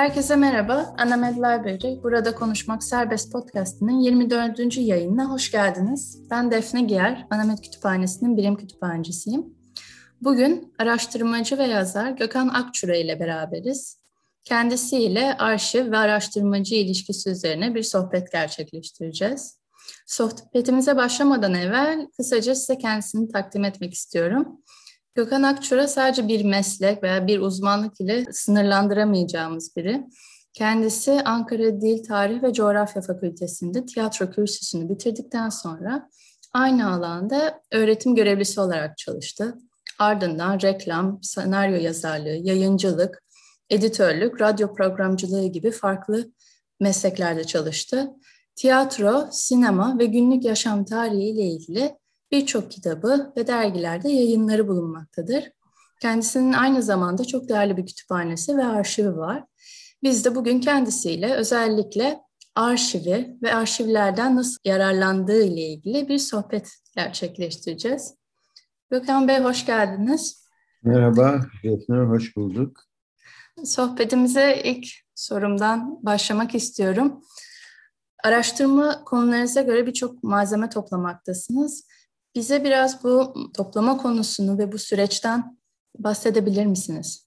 Herkese merhaba. Anamed Library, Burada Konuşmak Serbest Podcast'ının 24. yayınına hoş geldiniz. Ben Defne Giyer, Anamed Kütüphanesi'nin birim kütüphanecisiyim. Bugün araştırmacı ve yazar Gökhan Akçura ile beraberiz. Kendisiyle arşiv ve araştırmacı ilişkisi üzerine bir sohbet gerçekleştireceğiz. Sohbetimize başlamadan evvel kısaca size kendisini takdim etmek istiyorum. Gökhan Akçura sadece bir meslek veya bir uzmanlık ile sınırlandıramayacağımız biri. Kendisi Ankara Dil, Tarih ve Coğrafya Fakültesi'nde tiyatro kürsüsünü bitirdikten sonra aynı alanda öğretim görevlisi olarak çalıştı. Ardından reklam, senaryo yazarlığı, yayıncılık, editörlük, radyo programcılığı gibi farklı mesleklerde çalıştı. Tiyatro, sinema ve günlük yaşam tarihi ile ilgili birçok kitabı ve dergilerde yayınları bulunmaktadır. Kendisinin aynı zamanda çok değerli bir kütüphanesi ve arşivi var. Biz de bugün kendisiyle özellikle arşivi ve arşivlerden nasıl yararlandığı ile ilgili bir sohbet gerçekleştireceğiz. Gökhan Bey hoş geldiniz. Merhaba, Defne hoş bulduk. Sohbetimize ilk sorumdan başlamak istiyorum. Araştırma konularınıza göre birçok malzeme toplamaktasınız. Bize biraz bu toplama konusunu ve bu süreçten bahsedebilir misiniz?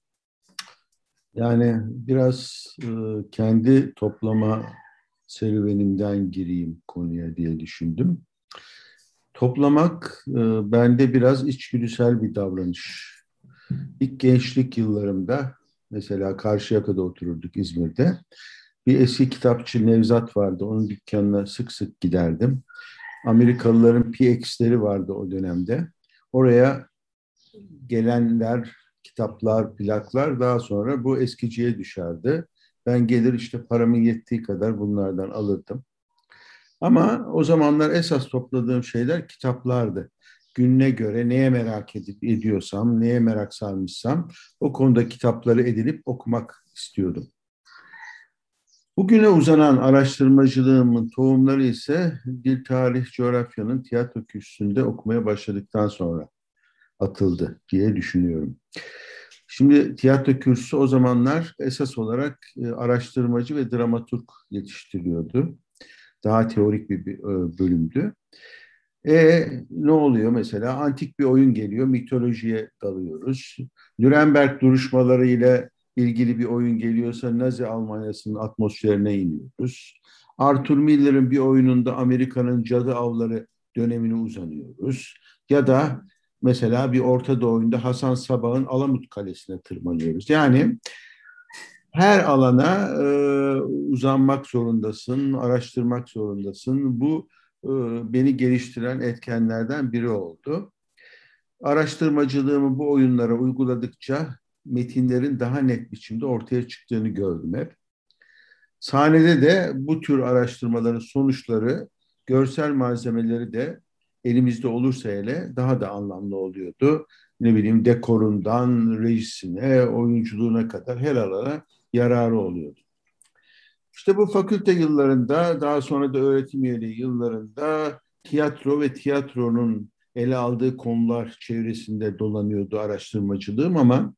Yani biraz e, kendi toplama serüvenimden gireyim konuya diye düşündüm. Toplamak e, bende biraz içgüdüsel bir davranış. İlk gençlik yıllarımda mesela Karşıyaka'da otururduk İzmir'de. Bir eski kitapçı Nevzat vardı. Onun dükkanına sık sık giderdim. Amerikalıların PX'leri vardı o dönemde. Oraya gelenler, kitaplar, plaklar daha sonra bu eskiciye düşerdi. Ben gelir işte paramın yettiği kadar bunlardan alırdım. Ama o zamanlar esas topladığım şeyler kitaplardı. Gününe göre neye merak edip ediyorsam, neye merak sarmışsam o konuda kitapları edinip okumak istiyordum. Bugüne uzanan araştırmacılığımın tohumları ise dil, tarih, coğrafyanın tiyatro kürsüsünde okumaya başladıktan sonra atıldı diye düşünüyorum. Şimdi tiyatro kürsüsü o zamanlar esas olarak e, araştırmacı ve dramaturg yetiştiriyordu. Daha teorik bir e, bölümdü. E ne oluyor mesela? Antik bir oyun geliyor, mitolojiye dalıyoruz. Nürnberg duruşmaları ile ilgili bir oyun geliyorsa Nazi Almanyası'nın atmosferine iniyoruz. Arthur Miller'ın bir oyununda Amerika'nın cadı avları dönemine uzanıyoruz. Ya da mesela bir Orta Doğu oyunda Hasan Sabah'ın Alamut Kalesi'ne tırmanıyoruz. Yani her alana e, uzanmak zorundasın, araştırmak zorundasın. Bu e, beni geliştiren etkenlerden biri oldu. Araştırmacılığımı bu oyunlara uyguladıkça metinlerin daha net biçimde ortaya çıktığını gördüm hep. Sahnede de bu tür araştırmaların sonuçları, görsel malzemeleri de elimizde olursa hele daha da anlamlı oluyordu. Ne bileyim dekorundan rejisine, oyunculuğuna kadar her alana yararı oluyordu. İşte bu fakülte yıllarında, daha sonra da öğretim üyeliği yıllarında tiyatro ve tiyatronun ele aldığı konular çevresinde dolanıyordu araştırmacılığım ama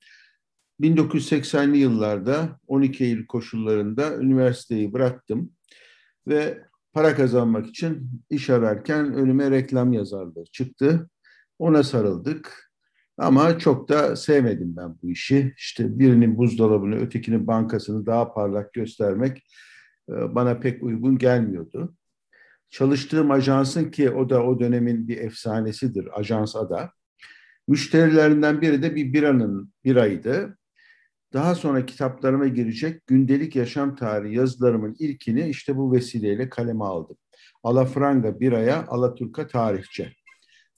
1980'li yıllarda 12 Eylül koşullarında üniversiteyi bıraktım ve para kazanmak için iş ararken önüme reklam yazarlığı çıktı. Ona sarıldık. Ama çok da sevmedim ben bu işi. İşte birinin buzdolabını, ötekinin bankasını daha parlak göstermek e, bana pek uygun gelmiyordu. Çalıştığım ajansın ki o da o dönemin bir efsanesidir, Ajans Ada. Müşterilerinden biri de bir biranın biraydı. Daha sonra kitaplarıma girecek gündelik yaşam tarihi yazılarımın ilkini işte bu vesileyle kaleme aldım. Alafranga Biraya, Alaturka Tarihçe.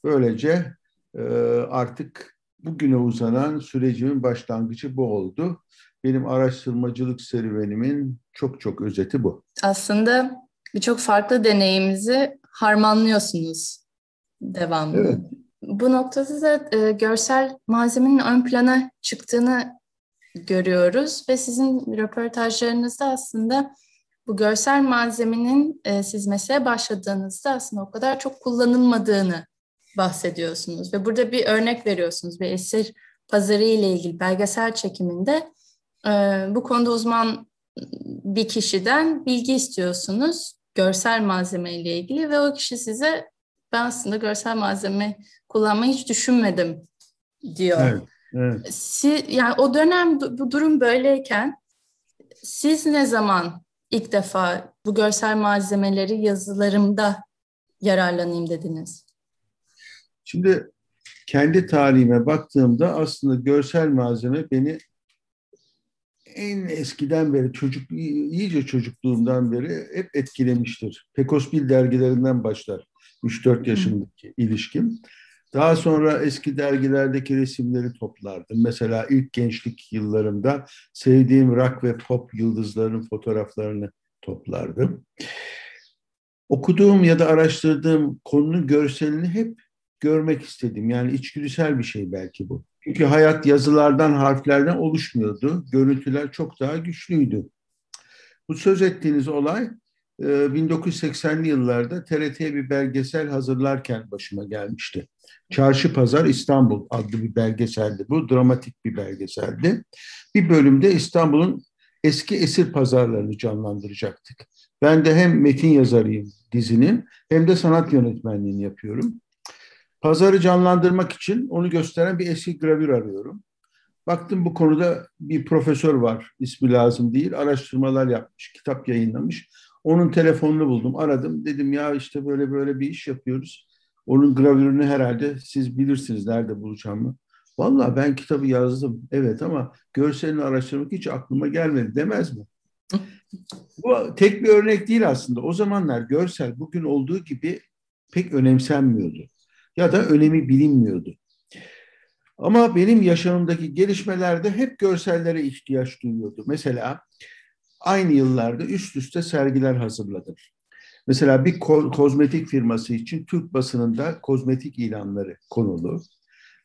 Böylece e, artık bugüne uzanan sürecimin başlangıcı bu oldu. Benim araştırmacılık serüvenimin çok çok özeti bu. Aslında birçok farklı deneyimizi harmanlıyorsunuz devamlı. Evet. Bu noktada da e, görsel malzemenin ön plana çıktığını görüyoruz ve sizin röportajlarınızda aslında bu görsel malzemenin e, siz mesleğe başladığınızda aslında o kadar çok kullanılmadığını bahsediyorsunuz ve burada bir örnek veriyorsunuz bir esir pazarı ile ilgili belgesel çekiminde e, bu konuda uzman bir kişiden bilgi istiyorsunuz görsel malzeme ile ilgili ve o kişi size ben aslında görsel malzeme kullanmayı hiç düşünmedim diyor. Evet, evet. Siz, yani o dönem bu durum böyleyken siz ne zaman ilk defa bu görsel malzemeleri yazılarımda yararlanayım dediniz? Şimdi kendi tarihime baktığımda aslında görsel malzeme beni en eskiden beri çocuk iyice çocukluğumdan beri hep etkilemiştir. Pekospil dergilerinden başlar 3-4 yaşındaki Hı. ilişkim. Daha sonra eski dergilerdeki resimleri toplardım. Mesela ilk gençlik yıllarımda sevdiğim rock ve pop yıldızlarının fotoğraflarını toplardım. Okuduğum ya da araştırdığım konunun görselini hep görmek istedim. Yani içgüdüsel bir şey belki bu. Çünkü hayat yazılardan, harflerden oluşmuyordu. Görüntüler çok daha güçlüydü. Bu söz ettiğiniz olay 1980'li e, yıllarda TRT'ye bir belgesel hazırlarken başıma gelmişti. Çarşı Pazar İstanbul adlı bir belgeseldi. Bu dramatik bir belgeseldi. Bir bölümde İstanbul'un eski esir pazarlarını canlandıracaktık. Ben de hem metin yazarıyım dizinin hem de sanat yönetmenliğini yapıyorum. Pazarı canlandırmak için onu gösteren bir eski gravür arıyorum. Baktım bu konuda bir profesör var, ismi lazım değil, araştırmalar yapmış, kitap yayınlamış. Onun telefonunu buldum, aradım. Dedim ya işte böyle böyle bir iş yapıyoruz. Onun gravürünü herhalde siz bilirsiniz nerede bulacağımı. Vallahi ben kitabı yazdım, evet ama görselini araştırmak hiç aklıma gelmedi demez mi? Bu tek bir örnek değil aslında. O zamanlar görsel bugün olduğu gibi pek önemsenmiyordu ya da önemi bilinmiyordu. Ama benim yaşamımdaki gelişmelerde hep görsellere ihtiyaç duyuyordu. Mesela aynı yıllarda üst üste sergiler hazırladım. Mesela bir ko- kozmetik firması için Türk basınında kozmetik ilanları konulu.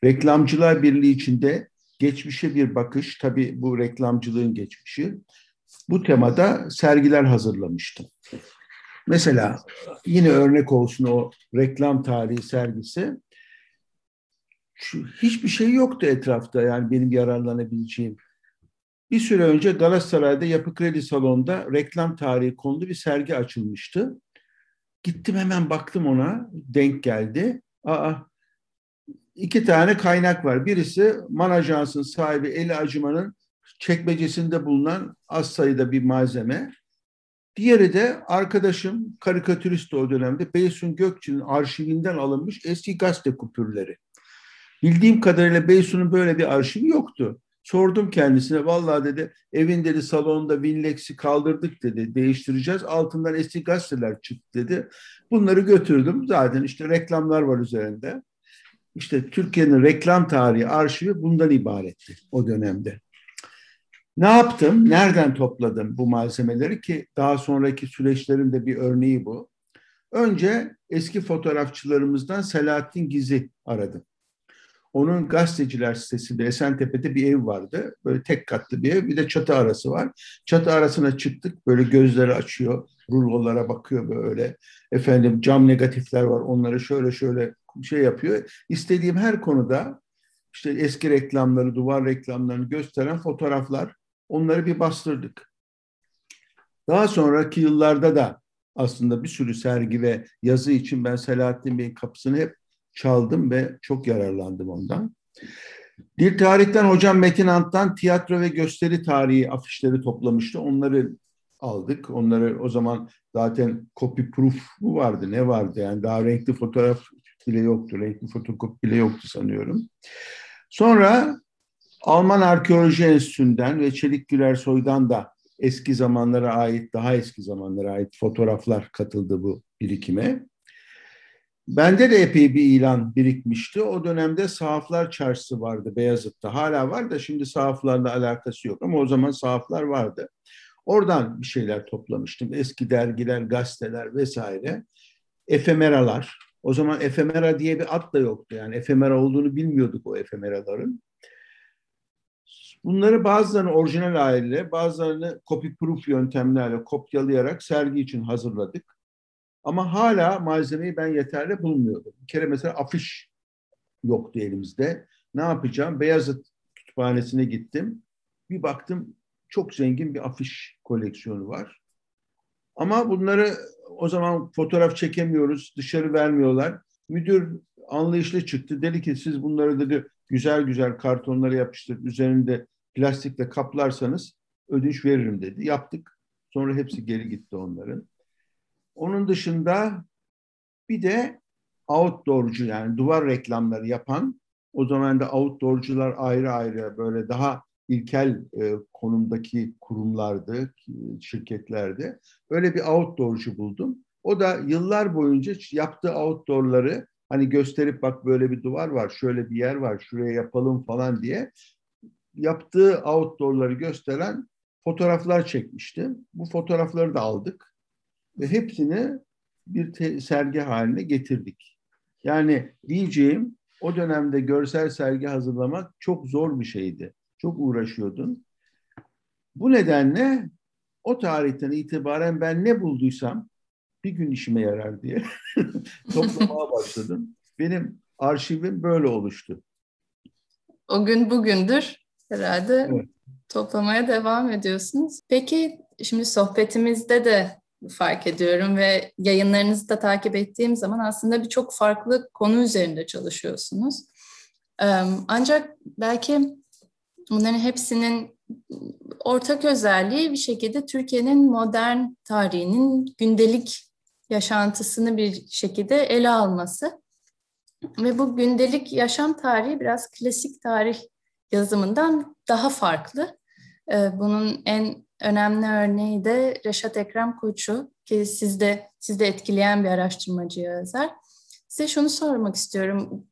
Reklamcılar Birliği içinde geçmişe bir bakış, tabii bu reklamcılığın geçmişi. Bu temada sergiler hazırlamıştım. Mesela yine örnek olsun o reklam tarihi sergisi. Şu, hiçbir şey yoktu etrafta yani benim yararlanabileceğim. Bir süre önce Galatasaray'da Yapı Kredi Salonu'nda reklam tarihi konulu bir sergi açılmıştı. Gittim hemen baktım ona, denk geldi. Aa, iki tane kaynak var. Birisi Man Ajans'ın sahibi Eli Acıman'ın çekmecesinde bulunan az sayıda bir malzeme. Diğeri de arkadaşım karikatürist o dönemde Beysun Gökçe'nin arşivinden alınmış eski gazete kupürleri. Bildiğim kadarıyla Beysun'un böyle bir arşivi yoktu. Sordum kendisine vallahi dedi evin dedi salonda Winlex'i kaldırdık dedi değiştireceğiz altından eski gazeteler çıktı dedi. Bunları götürdüm zaten işte reklamlar var üzerinde. İşte Türkiye'nin reklam tarihi arşivi bundan ibaretti o dönemde. Ne yaptım? Nereden topladım bu malzemeleri ki daha sonraki süreçlerin de bir örneği bu. Önce eski fotoğrafçılarımızdan Selahattin Giz'i aradım. Onun gazeteciler sitesinde Esentepe'de bir ev vardı. Böyle tek katlı bir ev. Bir de çatı arası var. Çatı arasına çıktık. Böyle gözleri açıyor. Rulolara bakıyor böyle. Efendim cam negatifler var. Onları şöyle şöyle şey yapıyor. İstediğim her konuda işte eski reklamları, duvar reklamlarını gösteren fotoğraflar Onları bir bastırdık. Daha sonraki yıllarda da aslında bir sürü sergi ve yazı için ben Selahattin Bey'in kapısını hep çaldım ve çok yararlandım ondan. Dil tarihten hocam Metin Ant'tan tiyatro ve gösteri tarihi afişleri toplamıştı. Onları aldık. Onları o zaman zaten copy proof mu vardı ne vardı yani daha renkli fotoğraf bile yoktu. Renkli fotokopi bile yoktu sanıyorum. Sonra Alman Arkeoloji Enstitüsü'nden ve Çelik Güler Soy'dan da eski zamanlara ait, daha eski zamanlara ait fotoğraflar katıldı bu birikime. Bende de epey bir ilan birikmişti. O dönemde sahaflar çarşısı vardı Beyazıt'ta. Hala var da şimdi sahaflarla alakası yok ama o zaman sahaflar vardı. Oradan bir şeyler toplamıştım. Eski dergiler, gazeteler vesaire. Efemeralar. O zaman efemera diye bir ad da yoktu. Yani efemera olduğunu bilmiyorduk o efemeraların. Bunları bazılarını orijinal haliyle, bazılarını copy proof yöntemlerle kopyalayarak sergi için hazırladık. Ama hala malzemeyi ben yeterli bulmuyordum. Bir kere mesela afiş yoktu elimizde. Ne yapacağım? Beyazıt Kütüphanesi'ne gittim. Bir baktım çok zengin bir afiş koleksiyonu var. Ama bunları o zaman fotoğraf çekemiyoruz, dışarı vermiyorlar. Müdür anlayışlı çıktı. Dedi ki siz bunları dedi güzel güzel kartonlara yapıştırıp üzerinde plastikle kaplarsanız ödünç veririm dedi. Yaptık. Sonra hepsi geri gitti onların. Onun dışında bir de outdoorcu yani duvar reklamları yapan o zaman da outdoorcular ayrı ayrı böyle daha ilkel e, konumdaki kurumlardı, şirketlerdi. Öyle bir outdoorcu buldum. O da yıllar boyunca yaptığı outdoorları hani gösterip bak böyle bir duvar var, şöyle bir yer var, şuraya yapalım falan diye yaptığı outdoorları gösteren fotoğraflar çekmişti. Bu fotoğrafları da aldık ve hepsini bir sergi haline getirdik. Yani diyeceğim o dönemde görsel sergi hazırlamak çok zor bir şeydi. Çok uğraşıyordun. Bu nedenle o tarihten itibaren ben ne bulduysam bir gün işime yarar diye toplamaya başladım. Benim arşivim böyle oluştu. O gün bugündür herhalde evet. toplamaya devam ediyorsunuz. Peki şimdi sohbetimizde de fark ediyorum ve yayınlarınızı da takip ettiğim zaman aslında birçok farklı konu üzerinde çalışıyorsunuz. Ancak belki bunların hepsinin ortak özelliği bir şekilde Türkiye'nin modern tarihinin gündelik yaşantısını bir şekilde ele alması. Ve bu gündelik yaşam tarihi biraz klasik tarih yazımından daha farklı. Bunun en önemli örneği de Reşat Ekrem Koçu ki sizde sizde etkileyen bir araştırmacı yazar. Size şunu sormak istiyorum.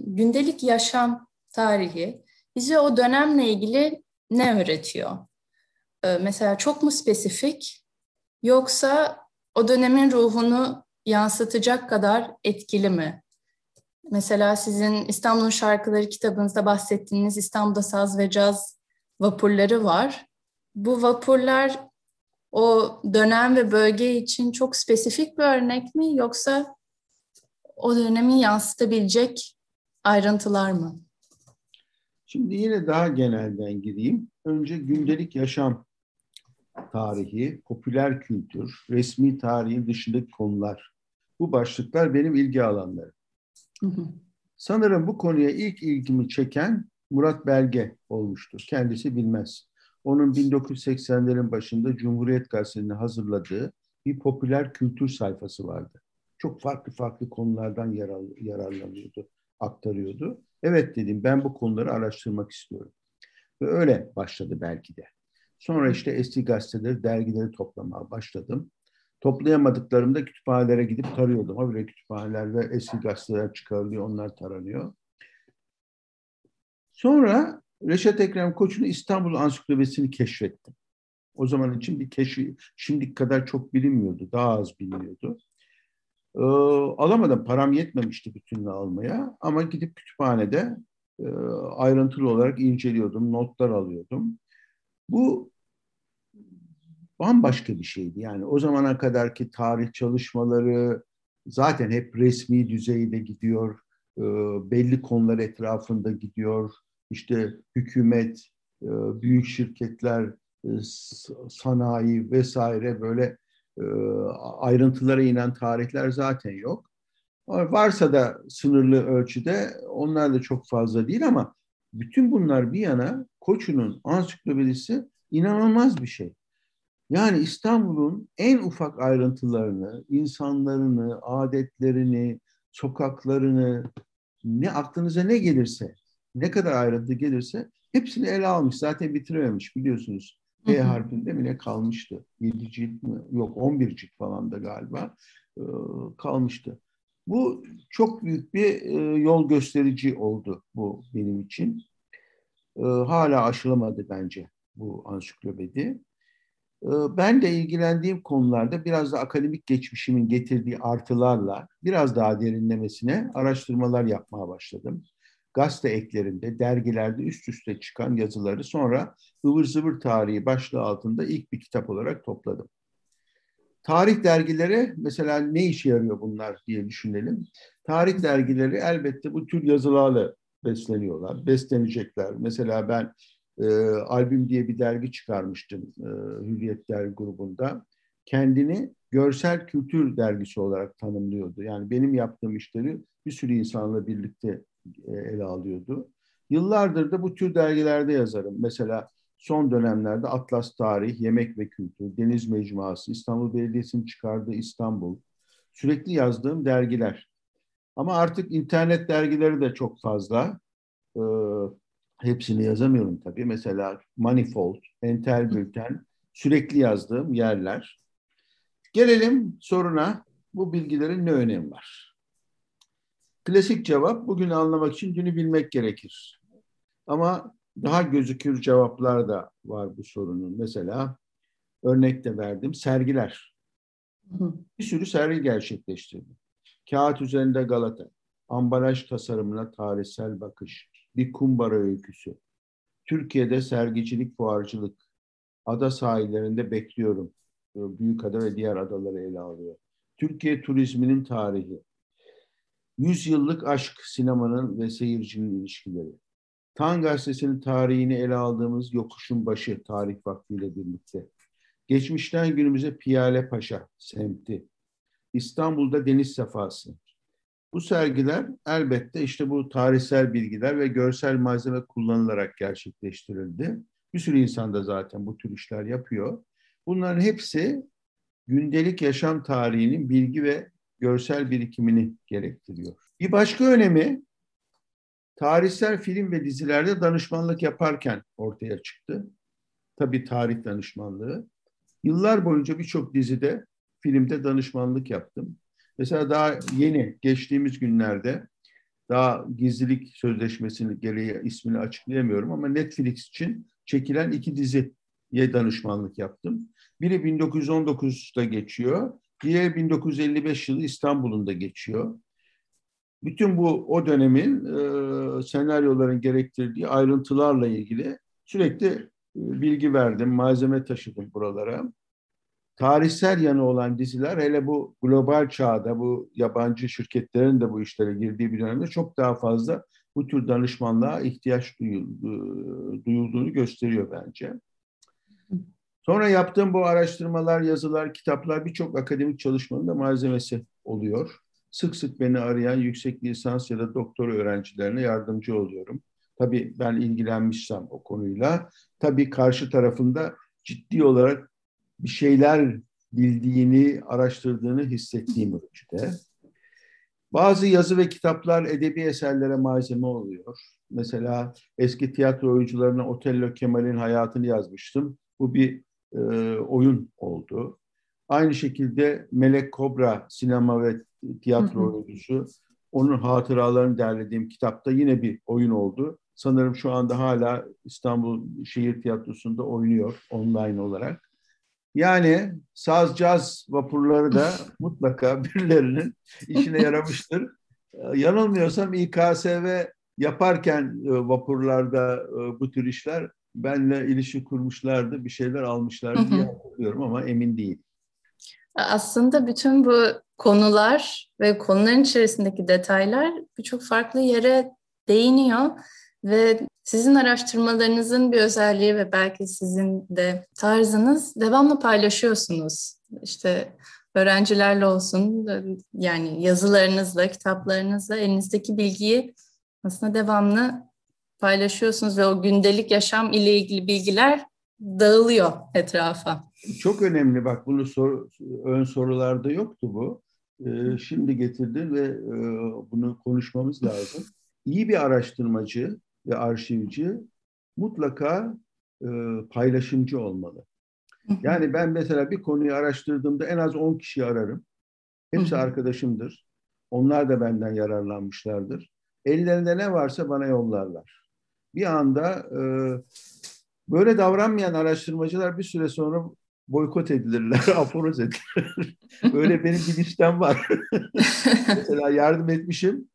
Gündelik yaşam tarihi bize o dönemle ilgili ne öğretiyor? Mesela çok mu spesifik yoksa o dönemin ruhunu yansıtacak kadar etkili mi? Mesela sizin İstanbul'un Şarkıları kitabınızda bahsettiğiniz İstanbul'da saz ve caz vapurları var. Bu vapurlar o dönem ve bölge için çok spesifik bir örnek mi yoksa o dönemi yansıtabilecek ayrıntılar mı? Şimdi yine daha genelden gireyim. Önce gündelik yaşam tarihi, popüler kültür, resmi tarihin dışındaki konular. Bu başlıklar benim ilgi alanlarım. Hı hı. Sanırım bu konuya ilk ilgimi çeken Murat Belge olmuştur. Kendisi bilmez. Onun 1980'lerin başında Cumhuriyet Gazetesi'nin hazırladığı bir popüler kültür sayfası vardı. Çok farklı farklı konulardan yarar, yararlanıyordu, aktarıyordu. Evet dedim ben bu konuları araştırmak istiyorum. Ve öyle başladı belki de. Sonra işte eski gazeteleri, dergileri toplamaya başladım. Toplayamadıklarımda kütüphanelere gidip tarıyordum. Habire kütüphaneler ve eski gazeteler çıkarılıyor, onlar taranıyor. Sonra Reşat Ekrem Koç'un İstanbul Ansiklopedisini keşfettim. O zaman için bir keşfi, şimdiki kadar çok bilinmiyordu, daha az biliniyordu. Ee, alamadım, param yetmemişti bütününü almaya ama gidip kütüphanede e, ayrıntılı olarak inceliyordum, notlar alıyordum. Bu bambaşka bir şeydi. Yani o zamana kadarki tarih çalışmaları zaten hep resmi düzeyde gidiyor, e, belli konular etrafında gidiyor. İşte hükümet, e, büyük şirketler, e, sanayi vesaire böyle ayrıntılara inen tarihler zaten yok. Varsa da sınırlı ölçüde onlar da çok fazla değil ama bütün bunlar bir yana Koçu'nun ansiklopedisi inanılmaz bir şey. Yani İstanbul'un en ufak ayrıntılarını, insanlarını, adetlerini, sokaklarını, ne aklınıza ne gelirse, ne kadar ayrıntı gelirse hepsini ele almış. Zaten bitirememiş biliyorsunuz. E harfinde mi ne kalmıştı? 7 cilt mi? Yok 11 cilt falan da galiba e, kalmıştı. Bu çok büyük bir e, yol gösterici oldu bu benim için. E, hala aşılamadı bence bu ansiklopedi. Ee, ben de ilgilendiğim konularda biraz da akademik geçmişimin getirdiği artılarla biraz daha derinlemesine araştırmalar yapmaya başladım. Gazete eklerinde, dergilerde üst üste çıkan yazıları sonra ıvır zıvır tarihi başlığı altında ilk bir kitap olarak topladım. Tarih dergileri mesela ne işe yarıyor bunlar diye düşünelim. Tarih dergileri elbette bu tür yazılarla besleniyorlar, beslenecekler. Mesela ben e, albüm diye bir dergi çıkarmıştım e, Hürriyet Dergi grubunda. Kendini görsel kültür dergisi olarak tanımlıyordu. Yani benim yaptığım işleri bir sürü insanla birlikte ele alıyordu. Yıllardır da bu tür dergilerde yazarım. Mesela son dönemlerde Atlas Tarih, Yemek ve Kültür, Deniz Mecmuası, İstanbul Belediyesi'nin çıkardığı İstanbul, sürekli yazdığım dergiler. Ama artık internet dergileri de çok fazla. Ee, hepsini yazamıyorum tabii. Mesela Manifold, Entel Bülten, sürekli yazdığım yerler. Gelelim soruna, bu bilgilerin ne önemi var? Klasik cevap, bugün anlamak için dünü bilmek gerekir. Ama daha gözükür cevaplar da var bu sorunun. Mesela örnek de verdim, sergiler. Bir sürü sergi gerçekleştirdim. Kağıt üzerinde Galata, ambalaj tasarımına tarihsel bakış, bir kumbara öyküsü. Türkiye'de sergicilik, fuarcılık, ada sahillerinde bekliyorum. Büyükada ve diğer adaları ele alıyor. Türkiye turizminin tarihi. Yüz yıllık aşk sinemanın ve seyircinin ilişkileri. Tan Gazetesi'nin tarihini ele aldığımız Yokuşun Başı tarih vaktiyle birlikte. Geçmişten günümüze Piyale Paşa semti. İstanbul'da deniz sefası. Bu sergiler elbette işte bu tarihsel bilgiler ve görsel malzeme kullanılarak gerçekleştirildi. Bir sürü insan da zaten bu tür işler yapıyor. Bunların hepsi gündelik yaşam tarihinin bilgi ve görsel birikimini gerektiriyor. Bir başka önemi tarihsel film ve dizilerde danışmanlık yaparken ortaya çıktı. Tabii tarih danışmanlığı. Yıllar boyunca birçok dizide, filmde danışmanlık yaptım. Mesela daha yeni, geçtiğimiz günlerde daha gizlilik sözleşmesini gereği ismini açıklayamıyorum ama Netflix için çekilen iki diziye danışmanlık yaptım. Biri 1919'da geçiyor, diğeri 1955 yılı İstanbul'un da geçiyor. Bütün bu o dönemin e, senaryoların gerektirdiği ayrıntılarla ilgili sürekli e, bilgi verdim, malzeme taşıdım buralara. Tarihsel yanı olan diziler hele bu global çağda bu yabancı şirketlerin de bu işlere girdiği bir dönemde çok daha fazla bu tür danışmanlığa ihtiyaç duyulduğunu gösteriyor bence. Sonra yaptığım bu araştırmalar, yazılar, kitaplar birçok akademik çalışmanın da malzemesi oluyor. Sık sık beni arayan yüksek lisans ya da doktora öğrencilerine yardımcı oluyorum. Tabii ben ilgilenmişsem o konuyla. Tabii karşı tarafında ciddi olarak bir şeyler bildiğini, araştırdığını hissettiğim ölçüde. Bazı yazı ve kitaplar edebi eserlere malzeme oluyor. Mesela eski tiyatro oyuncularına Otello Kemal'in hayatını yazmıştım. Bu bir e, oyun oldu. Aynı şekilde Melek Kobra sinema ve tiyatro oyuncusu. Onun hatıralarını derlediğim kitapta yine bir oyun oldu. Sanırım şu anda hala İstanbul Şehir Tiyatrosu'nda oynuyor online olarak. Yani saz caz vapurları da mutlaka birilerinin işine yaramıştır. Yanılmıyorsam İKSV yaparken e, vapurlarda e, bu tür işler benle ilişki kurmuşlardı, bir şeyler almışlardı diye hatırlıyorum ama emin değil. Aslında bütün bu konular ve konuların içerisindeki detaylar birçok farklı yere değiniyor ve sizin araştırmalarınızın bir özelliği ve belki sizin de tarzınız devamlı paylaşıyorsunuz. İşte öğrencilerle olsun yani yazılarınızla, kitaplarınızla elinizdeki bilgiyi aslında devamlı paylaşıyorsunuz ve o gündelik yaşam ile ilgili bilgiler dağılıyor etrafa. Çok önemli bak bunu sor, ön sorularda yoktu bu. Ee, şimdi getirdin ve e, bunu konuşmamız lazım. İyi bir araştırmacı ve arşivci mutlaka e, paylaşımcı olmalı. Yani ben mesela bir konuyu araştırdığımda en az 10 kişiyi ararım. Hepsi arkadaşımdır. Onlar da benden yararlanmışlardır. Ellerinde ne varsa bana yollarlar. Bir anda e, böyle davranmayan araştırmacılar bir süre sonra boykot edilirler, aforoz edilirler. Öyle benim bir listem var. Mesela yardım etmişim,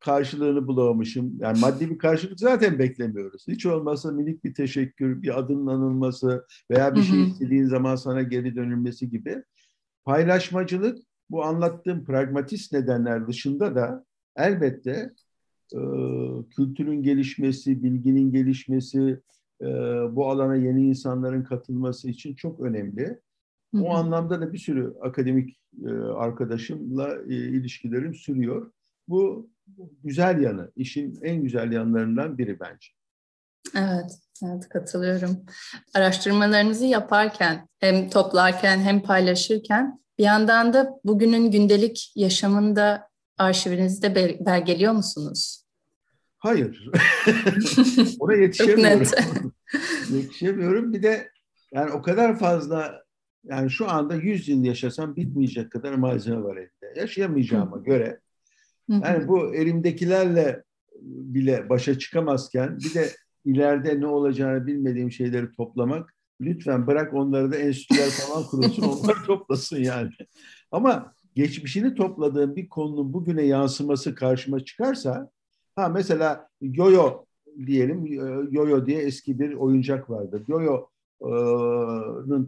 karşılığını bulamamışım. Yani maddi bir karşılık zaten beklemiyoruz. Hiç olmazsa minik bir teşekkür, bir adının anılması veya bir şey istediğin zaman sana geri dönülmesi gibi. Paylaşmacılık bu anlattığım pragmatist nedenler dışında da elbette e, kültürün gelişmesi, bilginin gelişmesi, e, bu alana yeni insanların katılması için çok önemli. O hı hı. anlamda da bir sürü akademik e, arkadaşımla e, ilişkilerim sürüyor. Bu güzel yanı, işin en güzel yanlarından biri bence. Evet, evet katılıyorum. Araştırmalarınızı yaparken, hem toplarken hem paylaşırken bir yandan da bugünün gündelik yaşamında arşivinizde belgeliyor musunuz? Hayır. Ona yetişemiyorum. yetişemiyorum. Bir de yani o kadar fazla yani şu anda 100 yıl yaşasam bitmeyecek kadar malzeme var elinde. Yaşayamayacağıma göre yani bu elimdekilerle bile başa çıkamazken bir de ileride ne olacağını bilmediğim şeyleri toplamak lütfen bırak onları da enstitüler falan kurulsun onlar toplasın yani. Ama geçmişini topladığım bir konunun bugüne yansıması karşıma çıkarsa ha mesela yoyo diyelim yoyo diye eski bir oyuncak vardır. Yoyo'nun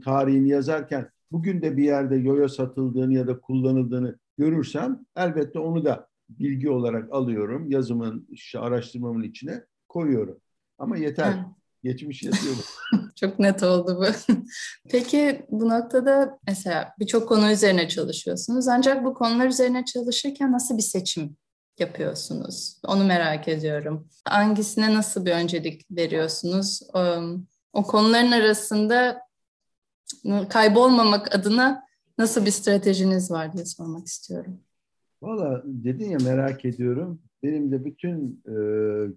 tarihini yazarken bugün de bir yerde yoyo satıldığını ya da kullanıldığını görürsem elbette onu da bilgi olarak alıyorum. Yazımın, araştırmamın içine koyuyorum. Ama yeter. Geçmiş yatıyor. Çok net oldu bu. Peki bu noktada mesela birçok konu üzerine çalışıyorsunuz. Ancak bu konular üzerine çalışırken nasıl bir seçim yapıyorsunuz? Onu merak ediyorum. Hangisine nasıl bir öncelik veriyorsunuz? O, o konuların arasında kaybolmamak adına nasıl bir stratejiniz var diye sormak istiyorum. Valla dedin ya merak ediyorum. Benim de bütün e,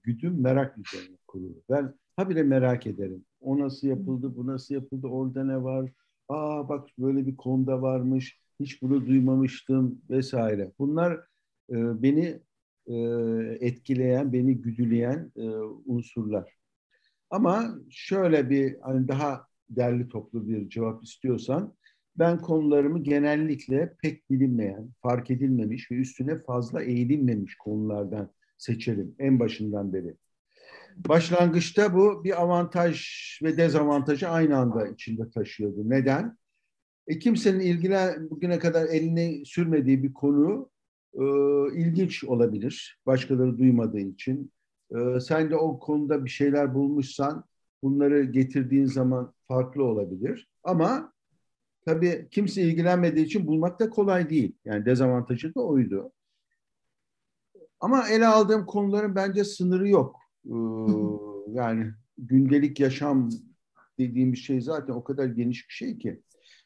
güdüm merak üzerine kurulu. Ben habire merak ederim. O nasıl yapıldı, bu nasıl yapıldı, orada ne var? Aa bak böyle bir konuda varmış, hiç bunu duymamıştım vesaire. Bunlar e, beni e, etkileyen, beni güdüleyen e, unsurlar. Ama şöyle bir hani daha derli toplu bir cevap istiyorsan, ben konularımı genellikle pek bilinmeyen, fark edilmemiş ve üstüne fazla eğilinmemiş konulardan seçerim en başından beri. Başlangıçta bu bir avantaj ve dezavantajı aynı anda içinde taşıyordu. Neden? E, kimsenin ilgilen bugüne kadar elini sürmediği bir konu e, ilginç olabilir. Başkaları duymadığı için. E, sen de o konuda bir şeyler bulmuşsan bunları getirdiğin zaman farklı olabilir. Ama tabii kimse ilgilenmediği için bulmak da kolay değil. Yani dezavantajı da oydu. Ama ele aldığım konuların bence sınırı yok. Ee, yani gündelik yaşam dediğim bir şey zaten o kadar geniş bir şey ki.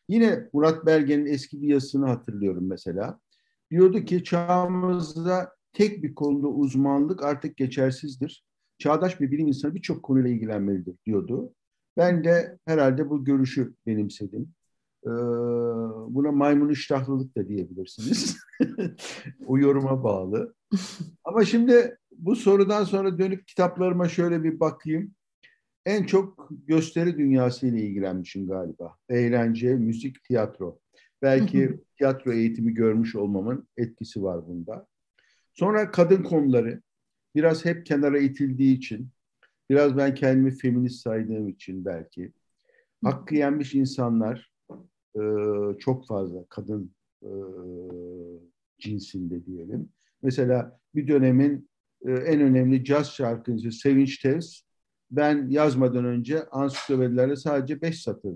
Yine Murat Belge'nin eski bir yazısını hatırlıyorum mesela. Diyordu ki çağımızda tek bir konuda uzmanlık artık geçersizdir. Çağdaş bir bilim insanı birçok konuyla ilgilenmelidir diyordu. Ben de herhalde bu görüşü benimsedim. Ee, buna maymun iştahlılık da diyebilirsiniz. o yoruma bağlı. Ama şimdi bu sorudan sonra dönüp kitaplarıma şöyle bir bakayım. En çok gösteri dünyası ile ilgilenmişim galiba. Eğlence, müzik, tiyatro. Belki tiyatro eğitimi görmüş olmamın etkisi var bunda. Sonra kadın konuları. Biraz hep kenara itildiği için. Biraz ben kendimi feminist saydığım için belki. Hakkı yenmiş insanlar e, çok fazla kadın e, cinsinde diyelim. Mesela bir dönemin e, en önemli caz şarkıcı Sevinç Tez ben yazmadan önce ansiklopedilerde sadece beş satır.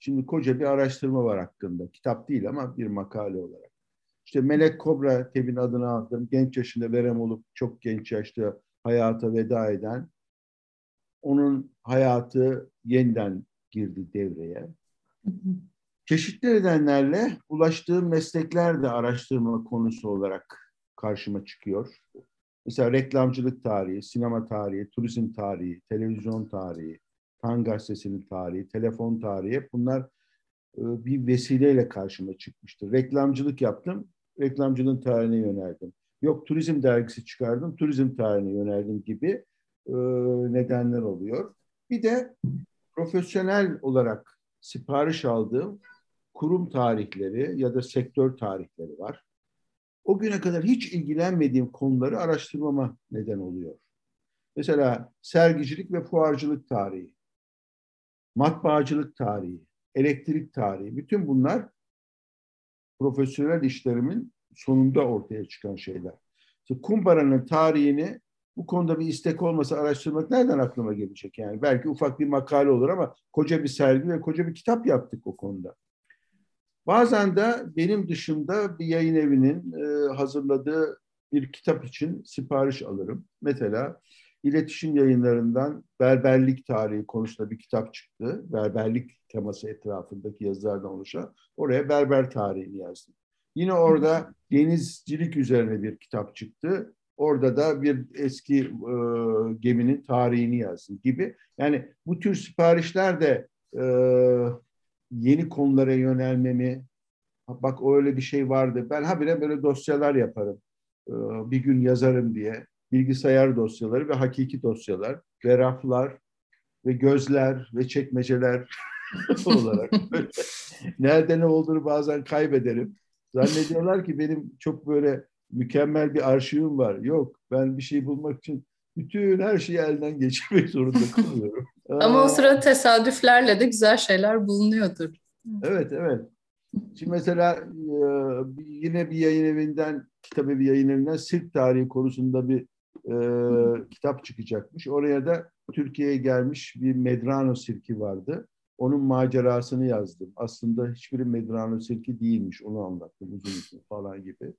Şimdi koca bir araştırma var hakkında. Kitap değil ama bir makale olarak. İşte Melek Kobra Tebin adını aldım. Genç yaşında verem olup çok genç yaşta hayata veda eden. Onun hayatı yeniden girdi devreye. Çeşitli nedenlerle ulaştığım meslekler de araştırma konusu olarak karşıma çıkıyor. Mesela reklamcılık tarihi, sinema tarihi, turizm tarihi, televizyon tarihi, Tan Gazetesi'nin tarihi, telefon tarihi bunlar e, bir vesileyle karşıma çıkmıştır. Reklamcılık yaptım, reklamcılığın tarihine yöneldim. Yok turizm dergisi çıkardım, turizm tarihine yöneldim gibi e, nedenler oluyor. Bir de profesyonel olarak sipariş aldığım kurum tarihleri ya da sektör tarihleri var. O güne kadar hiç ilgilenmediğim konuları araştırmama neden oluyor. Mesela sergicilik ve fuarcılık tarihi, matbaacılık tarihi, elektrik tarihi, bütün bunlar profesyonel işlerimin sonunda ortaya çıkan şeyler. Kumbaranın tarihini bu konuda bir istek olmasa araştırmak nereden aklıma gelecek yani? Belki ufak bir makale olur ama koca bir sergi ve koca bir kitap yaptık o konuda. Bazen de benim dışında bir yayın evinin e, hazırladığı bir kitap için sipariş alırım. Mesela iletişim yayınlarından berberlik tarihi konusunda bir kitap çıktı. Berberlik teması etrafındaki yazılardan oluşan. Oraya berber tarihini yazdım. Yine orada denizcilik üzerine bir kitap çıktı. Orada da bir eski e, geminin tarihini yazdım gibi. Yani bu tür siparişler de e, yeni konulara yönelmemi, bak öyle bir şey vardı. Ben habire böyle dosyalar yaparım. E, bir gün yazarım diye. Bilgisayar dosyaları ve hakiki dosyalar ve raflar ve gözler ve çekmeceler olarak. Nerede ne olduğunu bazen kaybederim. Zannediyorlar ki benim çok böyle mükemmel bir arşivim var. Yok ben bir şey bulmak için bütün her şeyi elden geçirmek zorunda kalıyorum. Ama o sırada tesadüflerle de güzel şeyler bulunuyordur. Evet, evet. Şimdi mesela e, yine bir yayın evinden, kitabı bir yayın evinden Sirk tarihi konusunda bir e, kitap çıkacakmış. Oraya da Türkiye'ye gelmiş bir Medrano sirki vardı. Onun macerasını yazdım. Aslında hiçbiri Medrano sirki değilmiş. Onu anlattım uzun uzun falan gibi.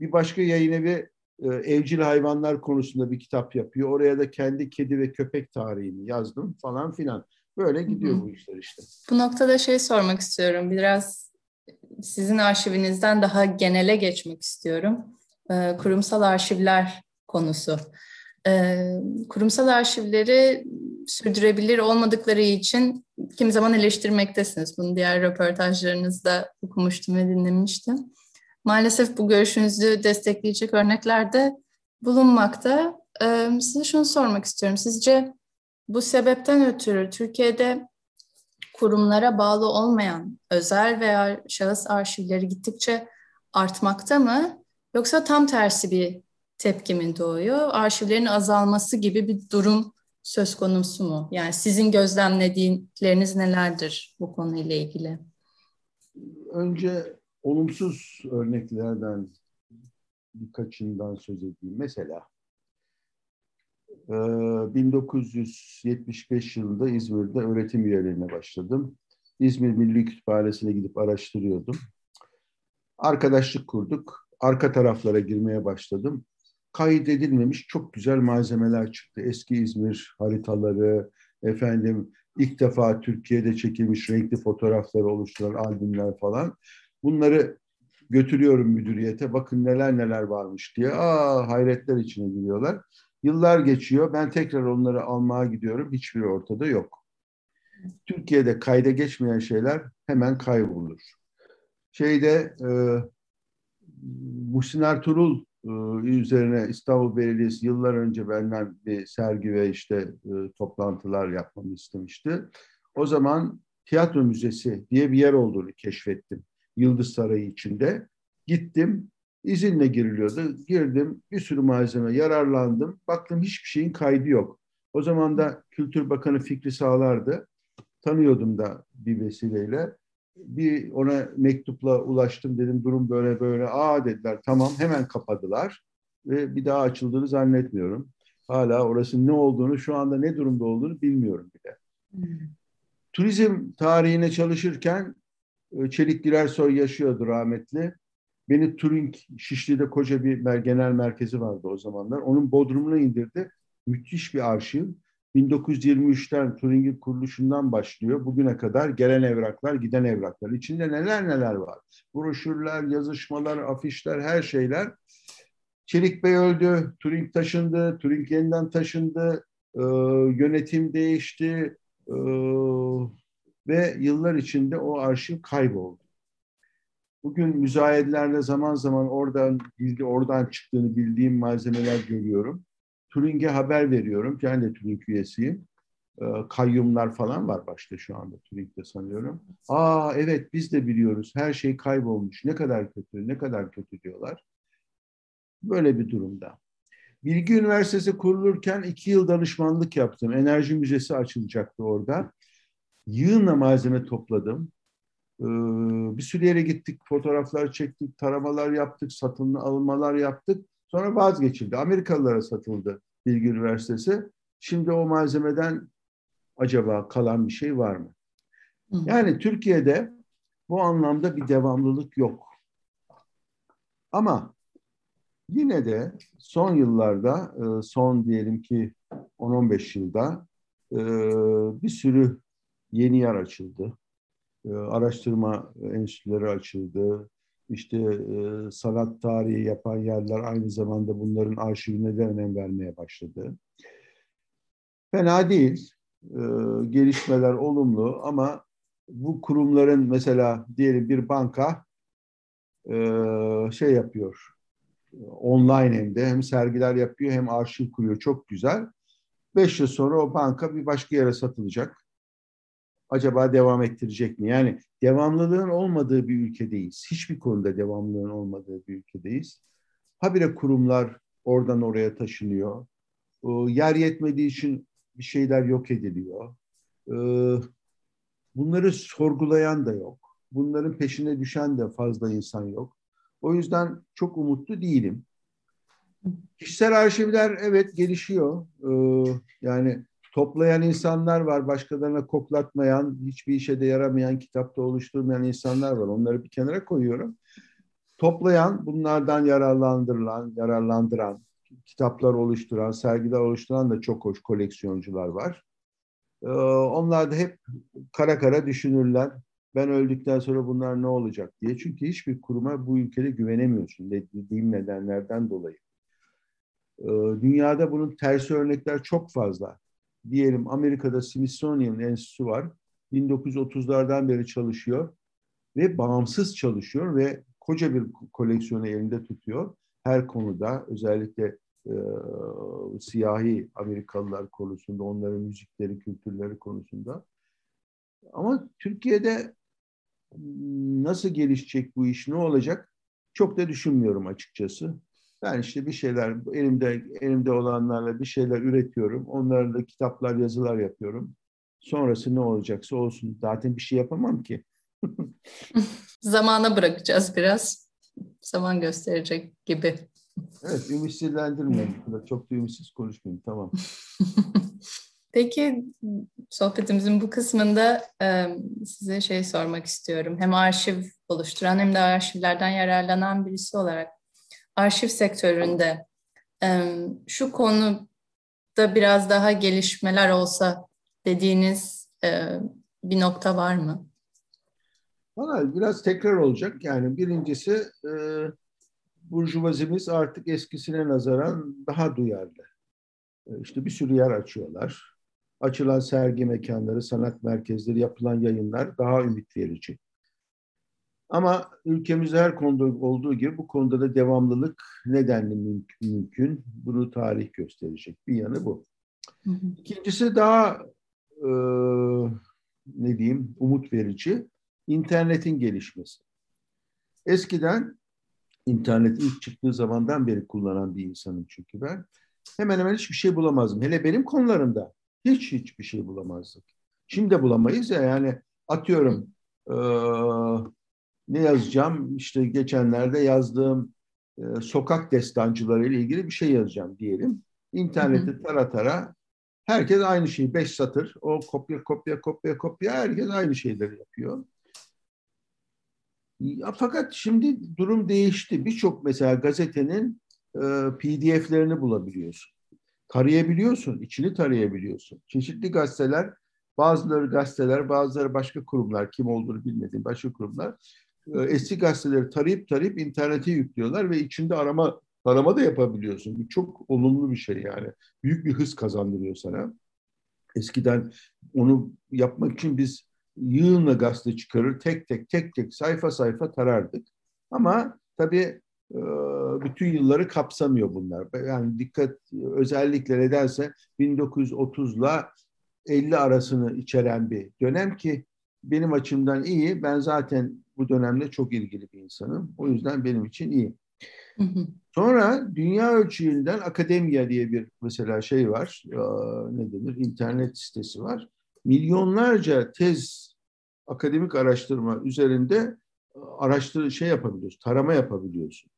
Bir başka yayın evi evcil hayvanlar konusunda bir kitap yapıyor. Oraya da kendi kedi ve köpek tarihini yazdım falan filan. Böyle gidiyor Hı-hı. bu işler işte. Bu noktada şey sormak istiyorum. Biraz sizin arşivinizden daha genele geçmek istiyorum. E, kurumsal arşivler konusu. E, kurumsal arşivleri sürdürebilir olmadıkları için kim zaman eleştirmektesiniz. Bunu diğer röportajlarınızda okumuştum ve dinlemiştim maalesef bu görüşünüzü destekleyecek örnekler de bulunmakta. Ee, size şunu sormak istiyorum. Sizce bu sebepten ötürü Türkiye'de kurumlara bağlı olmayan özel veya şahıs arşivleri gittikçe artmakta mı? Yoksa tam tersi bir tepki mi doğuyor? Arşivlerin azalması gibi bir durum söz konusu mu? Yani sizin gözlemledikleriniz nelerdir bu konuyla ilgili? Önce olumsuz örneklerden birkaçından söz edeyim. Mesela 1975 e, yılında İzmir'de öğretim üyelerine başladım. İzmir Milli Kütüphanesi'ne gidip araştırıyordum. Arkadaşlık kurduk. Arka taraflara girmeye başladım. Kaydedilmemiş çok güzel malzemeler çıktı. Eski İzmir haritaları, efendim ilk defa Türkiye'de çekilmiş renkli fotoğrafları oluşturan albümler falan. Bunları götürüyorum müdüriyete. Bakın neler neler varmış diye. Aa hayretler içine giriyorlar. Yıllar geçiyor. Ben tekrar onları almaya gidiyorum. Hiçbiri ortada yok. Türkiye'de kayda geçmeyen şeyler hemen kaybolur. Şeyde e, Muhsin Ertuğrul e, üzerine İstanbul Belediyesi yıllar önce benden bir sergi ve işte e, toplantılar yapmamı istemişti. O zaman tiyatro müzesi diye bir yer olduğunu keşfettim. Yıldız Sarayı içinde. Gittim, izinle giriliyordu. Girdim, bir sürü malzeme yararlandım. Baktım hiçbir şeyin kaydı yok. O zaman da Kültür Bakanı Fikri Sağlar'dı. Tanıyordum da bir vesileyle. Bir ona mektupla ulaştım dedim durum böyle böyle. Aa dediler tamam hemen kapadılar. Ve bir daha açıldığını zannetmiyorum. Hala orası ne olduğunu şu anda ne durumda olduğunu bilmiyorum bile. Hmm. Turizm tarihine çalışırken Çelik Girersoy yaşıyordu rahmetli. Beni Turing, Şişli'de koca bir genel merkezi vardı o zamanlar. Onun bodrumuna indirdi. Müthiş bir arşiv. 1923'ten Turing'in kuruluşundan başlıyor. Bugüne kadar gelen evraklar, giden evraklar. İçinde neler neler var. Broşürler, yazışmalar, afişler, her şeyler. Çelik Bey öldü, Turing taşındı, Turing yeniden taşındı, ee, yönetim değişti, ee, ve yıllar içinde o arşiv kayboldu. Bugün müzayedelerde zaman zaman oradan bilgi oradan çıktığını bildiğim malzemeler görüyorum. Turing'e haber veriyorum. Ben de Turing üyesiyim. Ee, kayyumlar falan var başta şu anda Turing'de sanıyorum. Aa evet biz de biliyoruz. Her şey kaybolmuş. Ne kadar kötü, ne kadar kötü diyorlar. Böyle bir durumda. Bilgi Üniversitesi kurulurken iki yıl danışmanlık yaptım. Enerji Müzesi açılacaktı orada yığınla malzeme topladım. Ee, bir sürü yere gittik, fotoğraflar çektik, taramalar yaptık, satın almalar yaptık. Sonra vazgeçildi. Amerikalılara satıldı. Bilgi Üniversitesi. Şimdi o malzemeden acaba kalan bir şey var mı? Yani Türkiye'de bu anlamda bir devamlılık yok. Ama yine de son yıllarda, e, son diyelim ki 10-15 yılda e, bir sürü yeni yer açıldı. E, araştırma enstitüleri açıldı. İşte sanat tarihi yapan yerler aynı zamanda bunların arşivine de önem vermeye başladı. Fena değil. Gelişmeler olumlu ama bu kurumların mesela diyelim bir banka şey yapıyor. Online hem de hem sergiler yapıyor hem arşiv kuruyor. Çok güzel. Beş yıl sonra o banka bir başka yere satılacak. Acaba devam ettirecek mi? Yani devamlılığın olmadığı bir ülkedeyiz. Hiçbir konuda devamlılığın olmadığı bir ülkedeyiz. Habire kurumlar oradan oraya taşınıyor. Yer yetmediği için bir şeyler yok ediliyor. Bunları sorgulayan da yok. Bunların peşine düşen de fazla insan yok. O yüzden çok umutlu değilim. Kişisel arşivler evet gelişiyor. Ee, yani toplayan insanlar var, başkalarına koklatmayan, hiçbir işe de yaramayan, kitapta oluşturmayan insanlar var. Onları bir kenara koyuyorum. Toplayan, bunlardan yararlandırılan, yararlandıran, kitaplar oluşturan, sergiler oluşturan da çok hoş koleksiyoncular var. Ee, onlar da hep kara kara düşünürler. Ben öldükten sonra bunlar ne olacak diye. Çünkü hiçbir kuruma bu ülkede güvenemiyorsun dediğim nedenlerden dolayı. Ee, dünyada bunun tersi örnekler çok fazla. Diyelim Amerika'da Smithsonian Enstitüsü var. 1930'lardan beri çalışıyor ve bağımsız çalışıyor ve koca bir koleksiyonu elinde tutuyor. Her konuda özellikle e, siyahi Amerikalılar konusunda, onların müzikleri, kültürleri konusunda. Ama Türkiye'de nasıl gelişecek bu iş, ne olacak çok da düşünmüyorum açıkçası. Ben işte bir şeyler elimde elimde olanlarla bir şeyler üretiyorum. Onlarla kitaplar, yazılar yapıyorum. Sonrası ne olacaksa olsun. Zaten bir şey yapamam ki. Zamana bırakacağız biraz. Zaman gösterecek gibi. Evet, ümitsizlendirmeyin. Çok da ümitsiz konuşmayayım. Tamam. Peki sohbetimizin bu kısmında e, size şey sormak istiyorum. Hem arşiv oluşturan hem de arşivlerden yararlanan birisi olarak arşiv sektöründe şu konuda biraz daha gelişmeler olsa dediğiniz e, bir nokta var mı? Valla biraz tekrar olacak. Yani birincisi e, burjuvazimiz artık eskisine nazaran daha duyarlı. E, işte bir sürü yer açıyorlar. Açılan sergi mekanları, sanat merkezleri, yapılan yayınlar daha ümit verici. Ama ülkemizde her konuda olduğu gibi bu konuda da devamlılık nedenli mümkün. mümkün. Bunu tarih gösterecek. Bir yanı bu. İkincisi daha e, ne diyeyim umut verici. internetin gelişmesi. Eskiden internet ilk çıktığı zamandan beri kullanan bir insanım çünkü ben. Hemen hemen hiçbir şey bulamazdım. Hele benim konularımda hiç hiçbir şey bulamazdık. Şimdi de bulamayız ya yani atıyorum e, ne yazacağım işte geçenlerde yazdığım e, sokak destancıları ile ilgili bir şey yazacağım diyelim. İnternette tara tara herkes aynı şeyi beş satır o kopya kopya kopya kopya herkes aynı şeyleri yapıyor. Ya, fakat şimdi durum değişti. Birçok mesela gazetenin e, PDF'lerini bulabiliyorsun. Tarayabiliyorsun, içini tarayabiliyorsun. Çeşitli gazeteler, bazıları gazeteler, bazıları başka kurumlar, kim olduğunu bilmediğim başka kurumlar eski gazeteleri tarayıp tarayıp internete yüklüyorlar ve içinde arama arama da yapabiliyorsun. Bu çok olumlu bir şey yani. Büyük bir hız kazandırıyor sana. Eskiden onu yapmak için biz yığınla gazete çıkarır, tek tek tek tek sayfa sayfa tarardık. Ama tabii e, bütün yılları kapsamıyor bunlar. Yani dikkat özellikle nedense 1930'la 50 arasını içeren bir dönem ki benim açımdan iyi. Ben zaten bu dönemde çok ilgili bir insanım. O yüzden benim için iyi. Sonra dünya ölçüğünden akademiya diye bir mesela şey var. Ne denir? İnternet sitesi var. Milyonlarca tez akademik araştırma üzerinde araştır şey yapabiliyorsun, tarama yapabiliyorsun.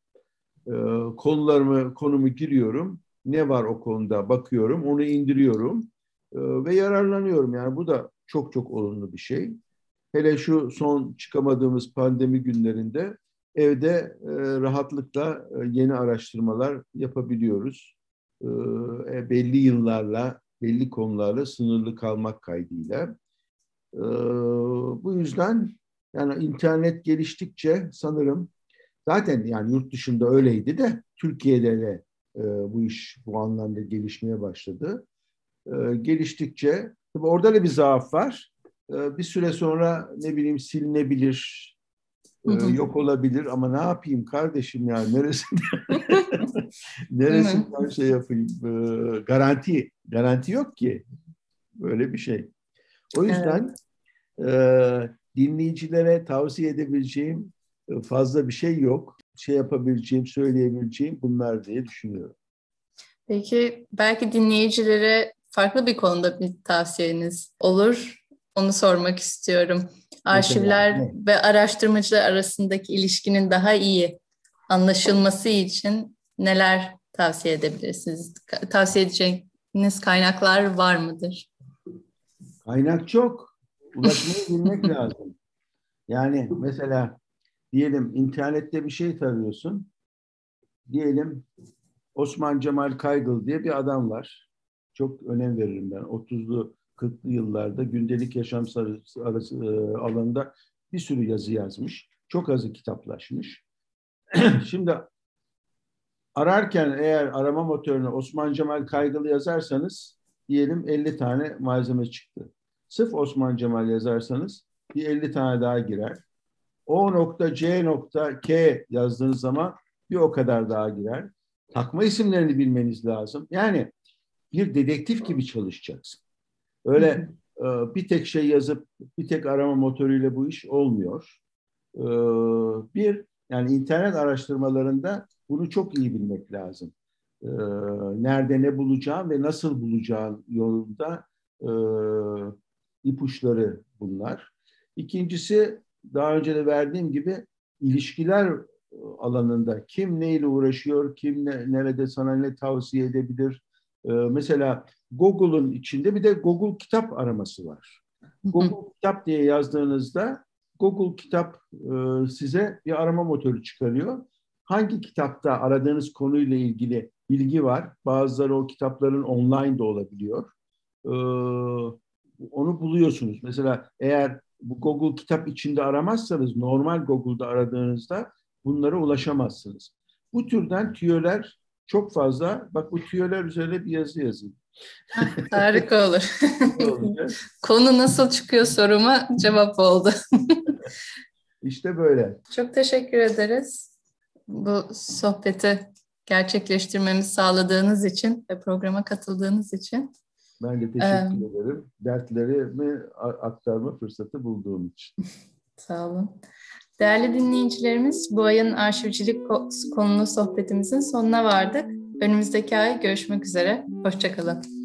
Konularımı konumu giriyorum. ne var o konuda bakıyorum, onu indiriyorum e, ve yararlanıyorum. Yani bu da çok çok olumlu bir şey. Hele şu son çıkamadığımız pandemi günlerinde evde e, rahatlıkla e, yeni araştırmalar yapabiliyoruz. E, e, belli yıllarla, belli konularla sınırlı kalmak kaydıyla. E, bu yüzden yani internet geliştikçe sanırım zaten yani yurt dışında öyleydi de Türkiye'de de e, bu iş bu anlamda gelişmeye başladı. E, geliştikçe tabii orada da bir zaaf var. E, bir süre sonra ne bileyim silinebilir, e, yok olabilir ama ne yapayım kardeşim yani neresinden neresinden şey yapayım e, garanti garanti yok ki böyle bir şey. O yüzden evet. dinleyicilere tavsiye edebileceğim e, fazla bir şey yok. Şey yapabileceğim, söyleyebileceğim bunlar diye düşünüyorum. Peki belki dinleyicilere farklı bir konuda bir tavsiyeniz olur. Onu sormak istiyorum. Arşivler Mesela, ve araştırmacılar arasındaki ilişkinin daha iyi anlaşılması için neler tavsiye edebilirsiniz? Tavsiye edeceğiniz kaynaklar var mıdır? Kaynak çok. Ulaşmayı bilmek lazım. Yani mesela diyelim internette bir şey tarıyorsun. Diyelim Osman Cemal Kaygıl diye bir adam var. Çok önem veririm ben. 30'lu 40'lı yıllarda gündelik yaşam arası, e, alanında bir sürü yazı yazmış. Çok azı kitaplaşmış. Şimdi ararken eğer arama motoruna Osman Cemal Kaygılı yazarsanız diyelim 50 tane malzeme çıktı. Sırf Osman Cemal yazarsanız bir 50 tane daha girer. O nokta C nokta K yazdığınız zaman bir o kadar daha girer. Takma isimlerini bilmeniz lazım. Yani bir dedektif gibi çalışacaksın. Öyle e, bir tek şey yazıp bir tek arama motoruyla bu iş olmuyor. E, bir, yani internet araştırmalarında bunu çok iyi bilmek lazım. E, nerede ne bulacağım ve nasıl bulacağım yolunda e, ipuçları bunlar. İkincisi daha önce de verdiğim gibi ilişkiler alanında kim neyle uğraşıyor, kim ne, nerede sana ne tavsiye edebilir. Ee, mesela Google'un içinde bir de Google kitap araması var. Google kitap diye yazdığınızda Google kitap e, size bir arama motoru çıkarıyor. Hangi kitapta aradığınız konuyla ilgili bilgi var? Bazıları o kitapların online de olabiliyor. Ee, onu buluyorsunuz. Mesela eğer bu Google kitap içinde aramazsanız normal Google'da aradığınızda bunlara ulaşamazsınız. Bu türden tüyoler çok fazla. Bak bu tüyoler üzerine bir yazı yazayım. Harika olur. Konu nasıl çıkıyor soruma cevap oldu. İşte böyle. Çok teşekkür ederiz. Bu sohbeti gerçekleştirmemizi sağladığınız için ve programa katıldığınız için. Ben de teşekkür ee, ederim. Dertlerimi aktarma fırsatı bulduğum için. Sağ olun. Değerli dinleyicilerimiz, bu ayın arşivcilik konulu sohbetimizin sonuna vardık. Önümüzdeki ay görüşmek üzere. Hoşçakalın.